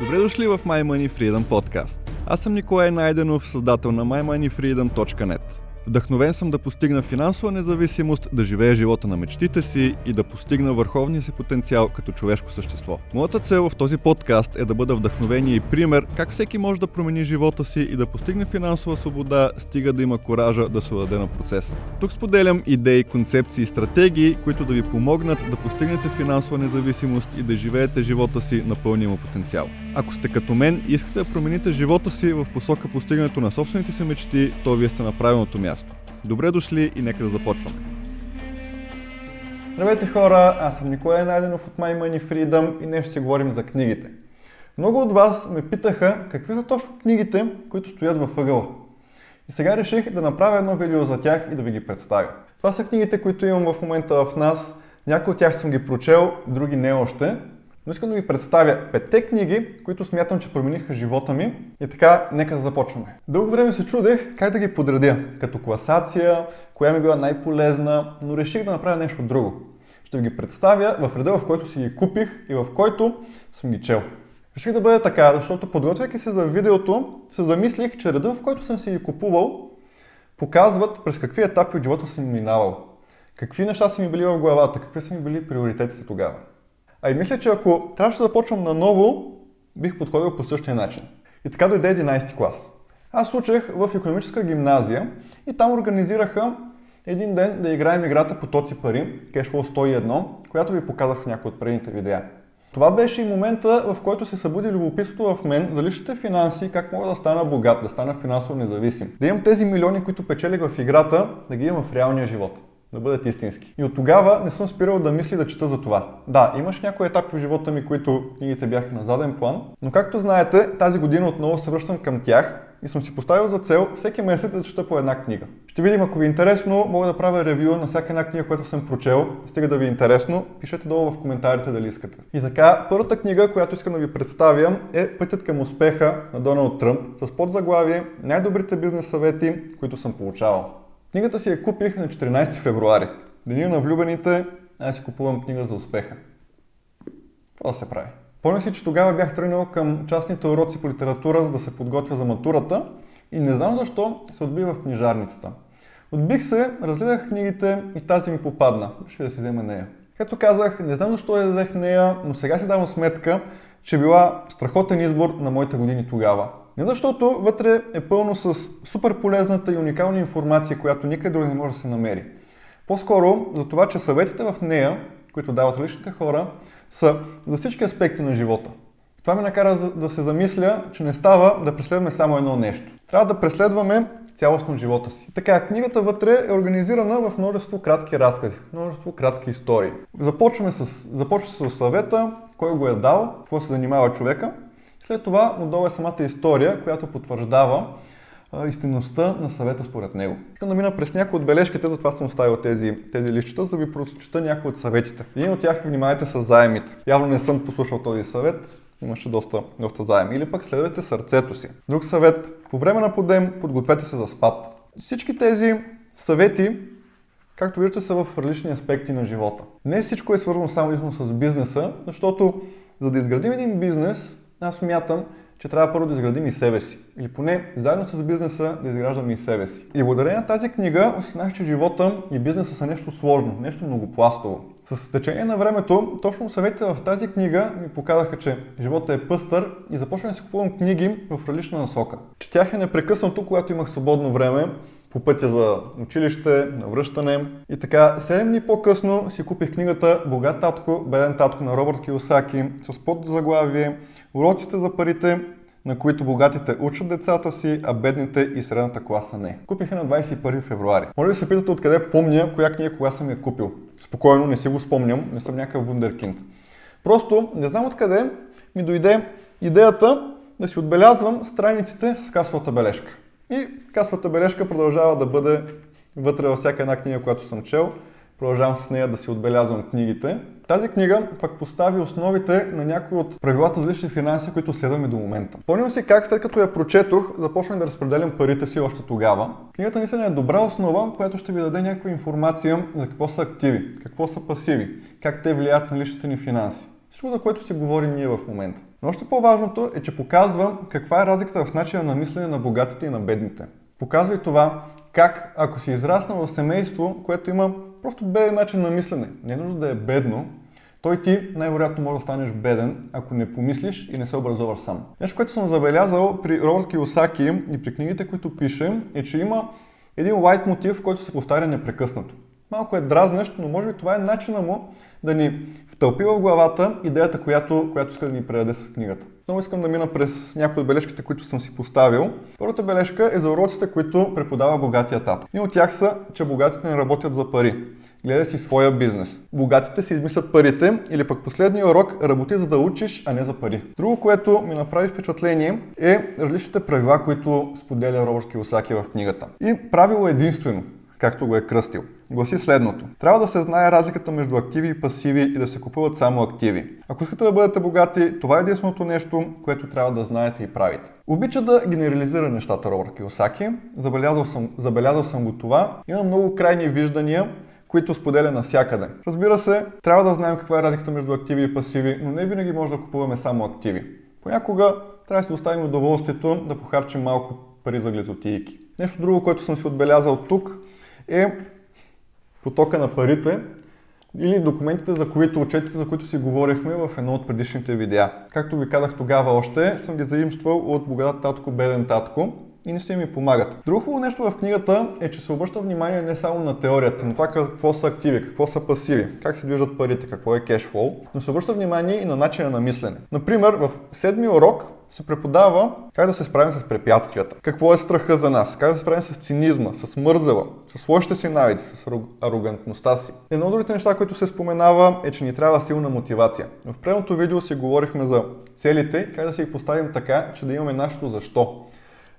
Добре дошли в My Money Freedom Podcast. Аз съм Николай Найденов, създател на mymoneyfreedom.net. Вдъхновен съм да постигна финансова независимост, да живея живота на мечтите си и да постигна върховния си потенциал като човешко същество. Моята цел в този подкаст е да бъда вдъхновение и пример как всеки може да промени живота си и да постигне финансова свобода, стига да има коража да се даде на процеса. Тук споделям идеи, концепции и стратегии, които да ви помогнат да постигнете финансова независимост и да живеете живота си на пълния му потенциал. Ако сте като мен и искате да промените живота си в посока постигането на собствените си мечти, то вие сте на правилното място. Добре дошли и нека да започваме. Здравейте хора, аз съм Николай Найденов от My Money Freedom и днес ще говорим за книгите. Много от вас ме питаха какви са точно книгите, които стоят във ъгъла. И сега реших да направя едно видео за тях и да ви ги представя. Това са книгите, които имам в момента в нас. Някои от тях съм ги прочел, други не още. Но искам да ви представя петте книги, които смятам, че промениха живота ми. И така, нека да започваме. Дълго време се чудех как да ги подредя, като класация, коя ми била най-полезна, но реших да направя нещо друго. Ще ви ги представя в реда, в който си ги купих и в който съм ги чел. Реших да бъде така, защото подготвяйки се за видеото, се замислих, че реда, в който съм си ги купувал, показват през какви етапи от живота съм минавал. Какви неща са ми били в главата, какви са ми били приоритетите тогава. А и мисля, че ако трябваше да започвам наново, бих подходил по същия начин. И така дойде 11 клас. Аз учех в економическа гимназия и там организираха един ден да играем играта по тоци пари, Cashflow 101, която ви показах в някои от предните видеа. Това беше и момента, в който се събуди любопитството в мен за личните финанси, как мога да стана богат, да стана финансово независим. Да имам тези милиони, които печелих в играта, да ги имам в реалния живот да бъдат истински. И от тогава не съм спирал да мисли да чета за това. Да, имаш някои етапи в живота ми, които книгите бяха на заден план, но както знаете, тази година отново се връщам към тях и съм си поставил за цел всеки месец да чета по една книга. Ще видим, ако ви е интересно, мога да правя ревю на всяка една книга, която съм прочел. Стига да ви е интересно, пишете долу в коментарите дали искате. И така, първата книга, която искам да ви представя е Пътят към успеха на Доналд Тръмп с подзаглавие Най-добрите бизнес съвети, които съм получавал. Книгата си я купих на 14 февруари. Деня на влюбените, аз си купувам книга за успеха. Да се прави. Помня си, че тогава бях тръгнал към частните уроци по литература, за да се подготвя за матурата и не знам защо се отбих в книжарницата. Отбих се, разгледах книгите и тази ми попадна. Ще да си взема нея. Както казах, не знам защо я взех нея, но сега си давам сметка, че била страхотен избор на моите години тогава. Не защото вътре е пълно с супер полезната и уникална информация, която никъде други не може да се намери. По-скоро за това, че съветите в нея, които дават различните хора, са за всички аспекти на живота. Това ме накара да се замисля, че не става да преследваме само едно нещо. Трябва да преследваме цялостно живота си. Така, книгата вътре е организирана в множество кратки разкази, множество кратки истории. Започваме с, започва с съвета, кой го е дал, какво се занимава човека след това отдолу е самата история, която потвърждава истинността на съвета според него. Искам да мина през някои от бележките, затова съм оставил тези, тези лищата, за да ви прочета някои от съветите. Един от тях внимавайте с заемите. Явно не съм послушал този съвет, имаше доста, доста заеми. Или пък следвайте сърцето си. Друг съвет, по време на подем подгответе се за спад. Всички тези съвети както виждате, са в различни аспекти на живота. Не всичко е свързано само с бизнеса, защото за да изградим един бизнес, аз мятам, че трябва първо да изградим и себе си. Или поне заедно с бизнеса да изграждаме и себе си. И благодарение на тази книга осъзнах, че живота и бизнеса са нещо сложно, нещо многопластово. С течение на времето, точно съветите в тази книга ми показаха, че живота е пъстър и започнах да си купувам книги в различна насока. Четях е непрекъснато, когато имах свободно време, по пътя за училище, на връщане. И така, 7 дни по-късно си купих книгата Богат татко, беден татко на Робърт Киосаки с подзаглавие Уроците за парите, на които богатите учат децата си, а бедните и средната класа не. Купих на 21 февруари. Може да се питате откъде помня коя книга кога съм я купил. Спокойно, не си го спомням, не съм някакъв вундеркинд. Просто не знам откъде ми дойде идеята да си отбелязвам страниците с касовата бележка. И касовата бележка продължава да бъде вътре във всяка една книга, която съм чел. Продължавам с нея да си отбелязвам книгите. Тази книга пък постави основите на някои от правилата за лични финанси, които следваме до момента. Помням си как след като я прочетох, започнах да разпределям парите си още тогава. Книгата наистина е добра основа, която ще ви даде някаква информация за какво са активи, какво са пасиви, как те влияят на личните ни финанси. Всичко, за което си говорим ние в момента. Но още по-важното е, че показвам каква е разликата в начина на мислене на богатите и на бедните. Показва и това как, ако си израснал в семейство, което има просто беден начин на мислене, не е нужно да е бедно, той ти най-вероятно може да станеш беден, ако не помислиш и не се образоваш сам. Нещо, което съм забелязал при Робърт Киосаки и при книгите, които пише, е, че има един лайт мотив, който се повтаря непрекъснато. Малко е дразнещ, но може би това е начина му да ни втълпи в главата идеята, която, която иска да ни предаде с книгата. Много искам да мина през някои от бележките, които съм си поставил. Първата бележка е за уроците, които преподава богатия тато. И от тях са, че богатите не работят за пари. Гледай си своя бизнес. Богатите си измислят парите или пък последния урок работи за да учиш, а не за пари. Друго, което ми направи впечатление е различните правила, които споделя Робърт Киосаки в книгата. И правило единствено както го е кръстил. Гласи следното. Трябва да се знае разликата между активи и пасиви и да се купуват само активи. Ако искате да бъдете богати, това е единственото нещо, което трябва да знаете и правите. Обича да генерализира нещата Робърт Киосаки. Забелязал съм, забелязал съм го това. Има много крайни виждания, които споделя навсякъде. Разбира се, трябва да знаем каква е разликата между активи и пасиви, но не винаги може да купуваме само активи. Понякога трябва да си оставим удоволствието да похарчим малко пари за глезотийки. Нещо друго, което съм си отбелязал тук е потока на парите или документите, за които отчетите, за които си говорихме в едно от предишните видеа. Както ви казах тогава още, съм ги заимствал от богат татко, беден татко и не си ми помагат. Друго хубаво нещо в книгата е, че се обръща внимание не само на теорията, на това какво са активи, какво са пасиви, как се движат парите, какво е кешфлоу, но се обръща внимание и на начина на мислене. Например, в седми урок се преподава как да се справим с препятствията. Какво е страха за нас? Как да се справим с цинизма, с мързела, с лошите си навици, с арогантността си. Едно от другите неща, които се споменава е, че ни трябва силна мотивация. В предното видео си говорихме за целите как да си ги поставим така, че да имаме нашето защо.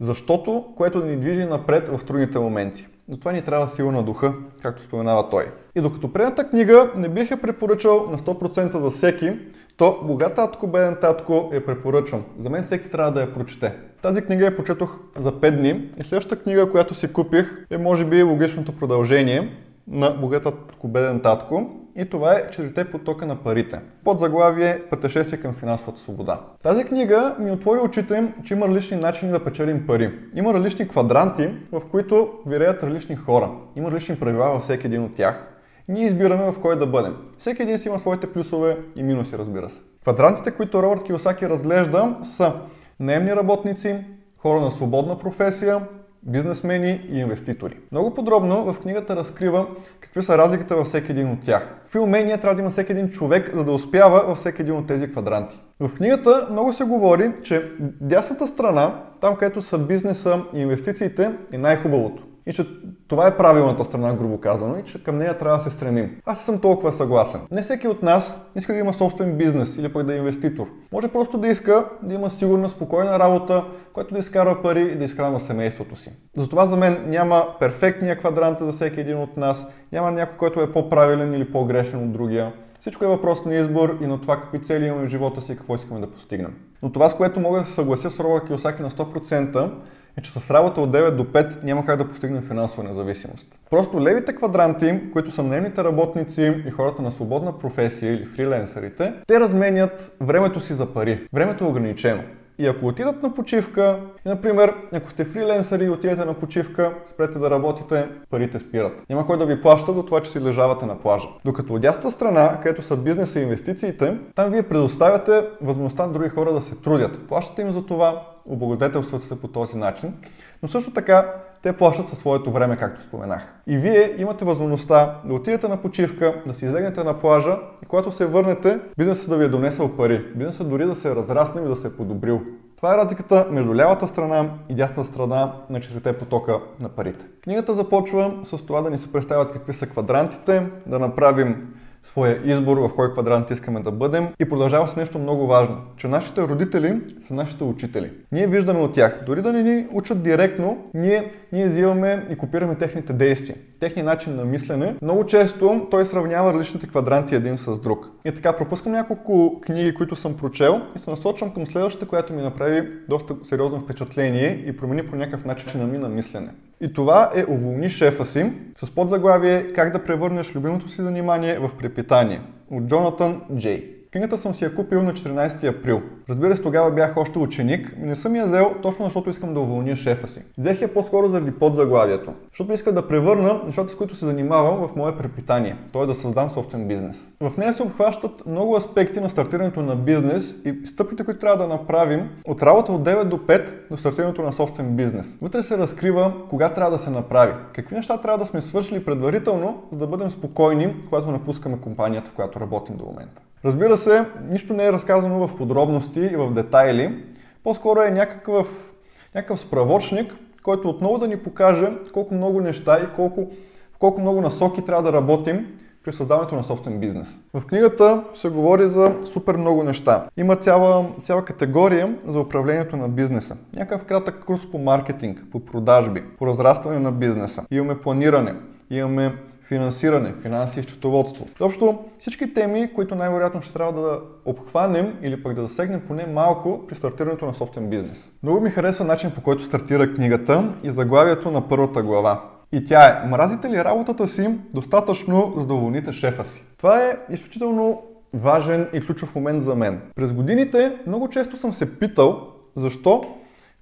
Защото, което ни движи напред в трудните моменти. Затова ни трябва сила на духа, както споменава той. И докато предната книга не бих я препоръчал на 100% за всеки, то Богат татко, беден татко я препоръчвам. За мен всеки трябва да я прочете. Тази книга я почетох за 5 дни и следващата книга, която си купих е може би логичното продължение на Богат татко, беден татко и това е Четирите потока на парите. Под заглавие Пътешествие към финансовата свобода. Тази книга ми отвори очите, че има различни начини да печелим пари. Има различни квадранти, в които виреят различни хора. Има различни правила във всеки един от тях ние избираме в кой да бъдем. Всеки един си има своите плюсове и минуси, разбира се. Квадрантите, които Робърт Киосаки разглежда, са наемни работници, хора на свободна професия, бизнесмени и инвеститори. Много подробно в книгата разкрива какви са разликите във всеки един от тях. Какви умения трябва да има всеки един човек, за да успява във всеки един от тези квадранти. В книгата много се говори, че дясната страна, там където са бизнеса и инвестициите, е най-хубавото и че това е правилната страна, грубо казано, и че към нея трябва да се стремим. Аз съм толкова съгласен. Не всеки от нас иска да има собствен бизнес или пък да е инвеститор. Може просто да иска да има сигурна, спокойна работа, която да изкарва пари и да изхранва семейството си. Затова за мен няма перфектния квадрант за всеки един от нас, няма някой, който е по-правилен или по-грешен от другия. Всичко е въпрос на избор и на това какви цели имаме в живота си и какво искаме да постигнем. Но това, с което мога да се съглася с Робър Киосаки на 100%, е, че с работа от 9 до 5 няма как да постигнем финансова независимост. Просто левите квадранти, които са наемните работници и хората на свободна професия или фриленсерите, те разменят времето си за пари. Времето е ограничено. И ако отидат на почивка, и, например, ако сте фриленсъри и отидете на почивка, спрете да работите, парите спират. Няма кой да ви плаща за това, че си лежавате на плажа. Докато от дясната страна, където са бизнеса и инвестициите, там вие предоставяте възможността на други хора да се трудят. Плащате им за това, облагодетелстват се по този начин, но също така те плащат със своето време, както споменах. И вие имате възможността да отидете на почивка, да си излегнете на плажа и когато се върнете, бизнесът да ви е донесъл пари. Бизнесът дори да се е разраснал и да се е подобрил. Това е разликата между лявата страна и дясната страна на четирите потока на парите. Книгата започва с това да ни се представят какви са квадрантите, да направим своя избор в кой квадрант искаме да бъдем и продължава с нещо много важно, че нашите родители са нашите учители. Ние виждаме от тях, дори да не ни учат директно, ние, ние взимаме и копираме техните действия, техния начин на мислене. Много често той сравнява различните квадранти един с друг. И така, пропускам няколко книги, които съм прочел и се насочвам към следващата, която ми направи доста сериозно впечатление и промени по някакъв начин на ми на мислене. И това е уволни шефа си с подзаглавие Как да превърнеш любимото си занимание в препитание от Джонатан Джей. Книгата съм си я купил на 14 април. Разбира се, тогава бях още ученик не съм я взел точно защото искам да уволня шефа си. Взех я по-скоро заради подзаглавието, защото иска да превърна нещата, с които се занимавам в мое препитание, т.е. да създам собствен бизнес. В нея се обхващат много аспекти на стартирането на бизнес и стъпките, които трябва да направим от работа от 9 до 5 до стартирането на собствен бизнес. Вътре се разкрива кога трябва да се направи, какви неща трябва да сме свършили предварително, за да бъдем спокойни, когато напускаме компанията, в която работим до момента. Разбира се, нищо не е разказано в подробности и в детайли. По-скоро е някакъв, някакъв справочник, който отново да ни покаже колко много неща и колко, в колко много насоки трябва да работим при създаването на собствен бизнес. В книгата се говори за супер много неща. Има цяла, цяла категория за управлението на бизнеса. Някакъв кратък курс по маркетинг, по продажби, по разрастване на бизнеса. Имаме планиране, имаме финансиране, финанси и счетоводство. Общо всички теми, които най-вероятно ще трябва да обхванем или пък да засегнем поне малко при стартирането на собствен бизнес. Много ми харесва начин по който стартира книгата и заглавието на първата глава. И тя е Мразите ли работата си достатъчно за да уволните шефа си? Това е изключително важен и ключов момент за мен. През годините много често съм се питал защо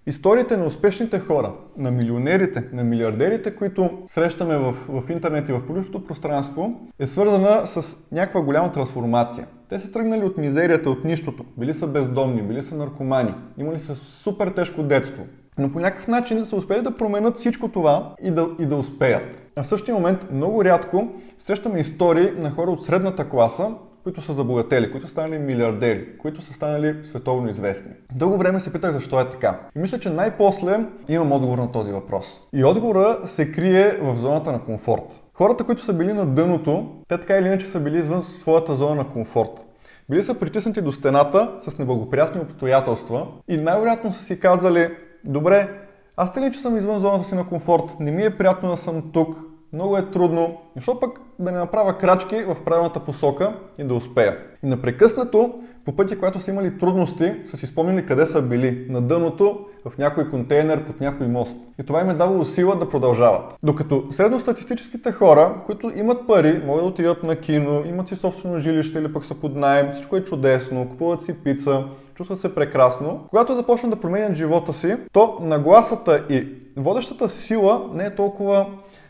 Историите на успешните хора, на милионерите, на милиардерите, които срещаме в, в интернет и в публичното пространство, е свързана с някаква голяма трансформация. Те са тръгнали от мизерията, от нищото. Били са бездомни, били са наркомани, имали са супер тежко детство. Но по някакъв начин са успели да променят всичко това и да, и да успеят. А в същия момент много рядко срещаме истории на хора от средната класа, които са забогатели, които са станали милиардери, които са станали световно известни. Дълго време се питах защо е така. И мисля, че най-после имам отговор на този въпрос. И отговора се крие в зоната на комфорт. Хората, които са били на дъното, те така или иначе са били извън своята зона на комфорт. Били са притиснати до стената с неблагоприятни обстоятелства и най-вероятно са си казали, добре, аз ли, че съм извън зоната си на комфорт, не ми е приятно да съм тук, много е трудно, защо пък да не направя крачки в правилната посока и да успея. И напрекъснато, по пътя, когато са имали трудности, са си спомнили къде са били. На дъното, в някой контейнер, под някой мост. И това им е давало сила да продължават. Докато средностатистическите хора, които имат пари, могат да отидат на кино, имат си собствено жилище или пък са под найем, всичко е чудесно, купуват си пица, чувстват се прекрасно. Когато започнат да променят живота си, то нагласата и водещата сила не е толкова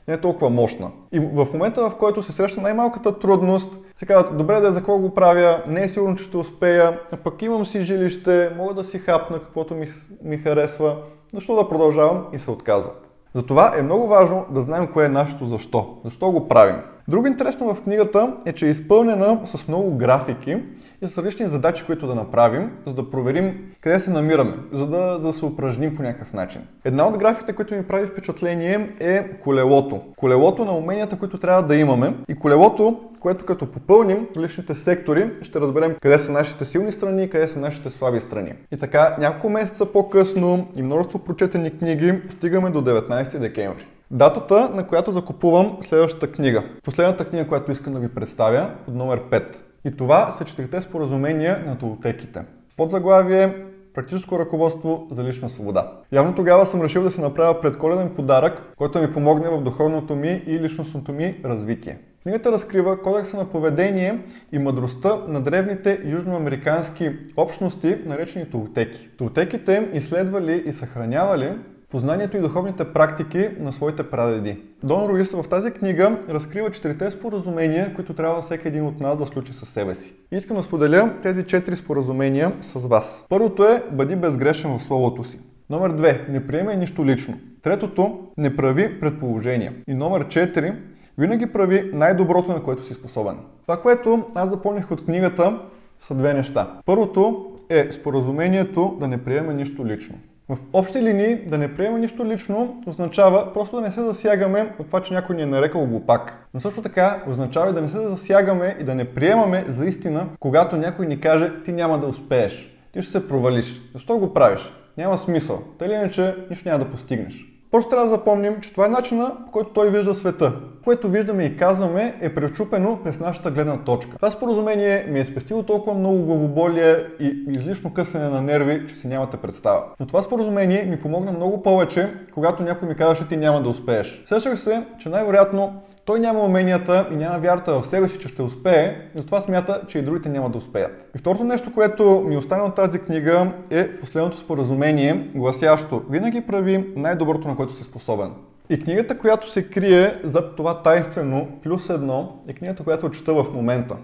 не е толкова мощна. И в момента, в който се среща най-малката трудност, се казват, добре да е за какво го правя, не е сигурно, че ще успея, а пък имам си жилище, мога да си хапна каквото ми, ми харесва, защо да продължавам и се отказват. Затова е много важно да знаем кое е нашето защо. Защо го правим. Друго интересно в книгата е, че е изпълнена с много графики и с различни задачи, които да направим, за да проверим къде се намираме, за да, за да се упражним по някакъв начин. Една от графиките, които ми прави впечатление е колелото. Колелото на уменията, които трябва да имаме и колелото, което като попълним личните сектори, ще разберем къде са нашите силни страни и къде са нашите слаби страни. И така, няколко месеца по-късно и множество прочетени книги, стигаме до 19 декември. Датата, на която закупувам следващата книга. Последната книга, която искам да ви представя, под номер 5. И това са четирите споразумения на толтеките. Под заглавие Практическо ръководство за лична свобода. Явно тогава съм решил да се направя предколеден подарък, който ми помогне в духовното ми и личностното ми развитие. Книгата разкрива кодекса на поведение и мъдростта на древните южноамерикански общности, наречени толтеки. Толтеките изследвали и съхранявали познанието и духовните практики на своите прадеди. Дон Руис в тази книга разкрива четирите споразумения, които трябва всеки един от нас да случи със себе си. Искам да споделя тези четири споразумения с вас. Първото е бъди безгрешен в словото си. Номер две, не приемай нищо лично. Третото, не прави предположения. И номер 4, винаги прави най-доброто, на което си способен. Това, което аз запомних от книгата, са две неща. Първото е споразумението да не приема нищо лично. В общи линии да не приема нищо лично означава просто да не се засягаме от това, че някой ни е нарекал глупак. Но също така означава и да не се засягаме и да не приемаме за истина, когато някой ни каже ти няма да успееш, ти ще се провалиш. Защо го правиш? Няма смисъл. Тъй иначе нищо няма да постигнеш. Просто трябва да запомним, че това е начина, по който той вижда света. Което виждаме и казваме е пречупено през нашата гледна точка. Това споразумение ми е спестило толкова много главоболие и излишно късане на нерви, че си нямате представа. Но това споразумение ми помогна много повече, когато някой ми казваше ти няма да успееш. Сещах се, че най-вероятно Той няма уменията и няма вярата в себе си, че ще успее, и затова смята, че и другите няма да успеят. И второто нещо, което ми остана от тази книга е последното споразумение, гласящо винаги прави най-доброто, на което си способен. И книгата, която се крие зад това тайнствено плюс едно, е книгата, която чета в момента.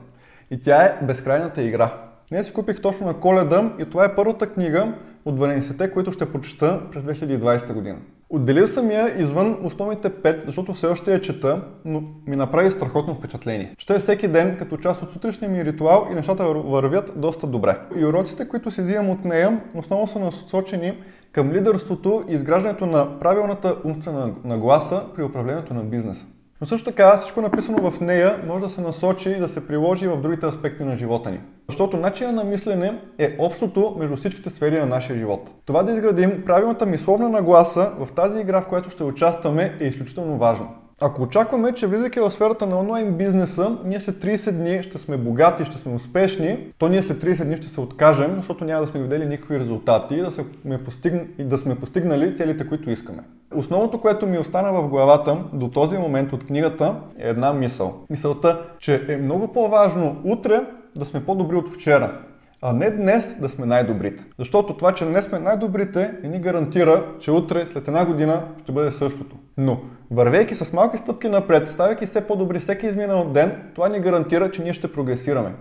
И тя е Безкрайната игра. Днес си купих точно на коледа и това е първата книга от 12-те, които ще прочета през 2020 година. Отделил съм я извън основните 5, защото все още я чета, но ми направи страхотно впечатление. Чета всеки ден като част от сутрешния ми ритуал и нещата вървят доста добре. И уроците, които си взимам от нея, основно са насочени към лидерството и изграждането на правилната умствена нагласа при управлението на бизнеса. Но също така всичко написано в нея може да се насочи и да се приложи в другите аспекти на живота ни. Защото начинът на мислене е общото между всичките сфери на нашия живот. Това да изградим правилната мисловна нагласа в тази игра, в която ще участваме е изключително важно. Ако очакваме, че влизайки в сферата на онлайн бизнеса, ние след 30 дни ще сме богати, ще сме успешни, то ние след 30 дни ще се откажем, защото няма да сме видели никакви резултати да, сме постигн... и да сме постигнали целите, които искаме. Основното, което ми остана в главата до този момент от книгата е една мисъл. Мисълта, че е много по-важно утре да сме по-добри от вчера, а не днес да сме най-добрите. Защото това, че днес сме най-добрите, не ни гарантира, че утре, след една година, ще бъде същото. Но, вървейки с малки стъпки напред, ставайки все по-добри всеки изминал ден, това ни гарантира, че ние ще прогресираме.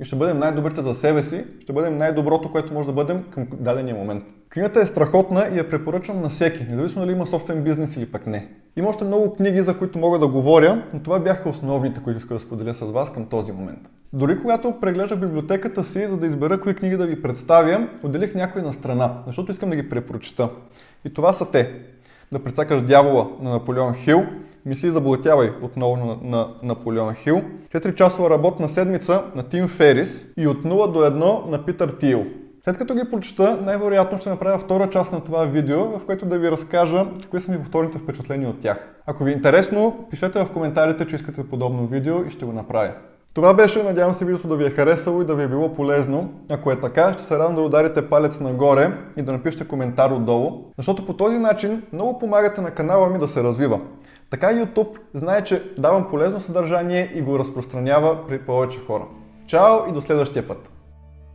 И ще бъдем най-добрите за себе си, ще бъдем най-доброто, което може да бъдем към дадения момент. Книгата е страхотна и я препоръчвам на всеки, независимо дали има собствен бизнес или пък не. Има още много книги, за които мога да говоря, но това бяха основните, които иска да споделя с вас към този момент. Дори когато преглеждах библиотеката си, за да избера кои книги да ви представя, отделих някои на страна, защото искам да ги препрочита. И това са те. Да прецакаш дявола на Наполеон Хил, Мисли заблатявай отново на, на Наполеон Хил, 4-часова работна седмица на Тим Ферис и от 0 до 1 на Питър Тил. След като ги прочета, най-вероятно ще направя втора част на това видео, в което да ви разкажа какви са ми повторните впечатления от тях. Ако ви е интересно, пишете в коментарите, че искате подобно видео и ще го направя. Това беше, надявам се видеото да ви е харесало и да ви е било полезно. Ако е така, ще се радвам да ударите палец нагоре и да напишете коментар отдолу, защото по този начин много помагате на канала ми да се развива. Така YouTube знае, че давам полезно съдържание и го разпространява при повече хора. Чао и до следващия път!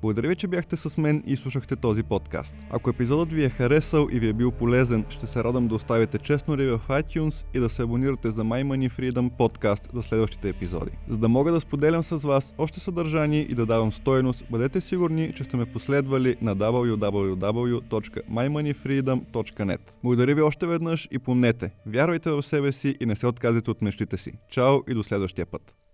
Благодаря ви, че бяхте с мен и слушахте този подкаст. Ако епизодът ви е харесал и ви е бил полезен, ще се радвам да оставите честно ревю в iTunes и да се абонирате за My Money Freedom подкаст за следващите епизоди. За да мога да споделям с вас още съдържание и да давам стоеност, бъдете сигурни, че сте ме последвали на www.mymoneyfreedom.net. Благодаря ви още веднъж и помнете, вярвайте в себе си и не се отказвайте от мечтите си. Чао и до следващия път!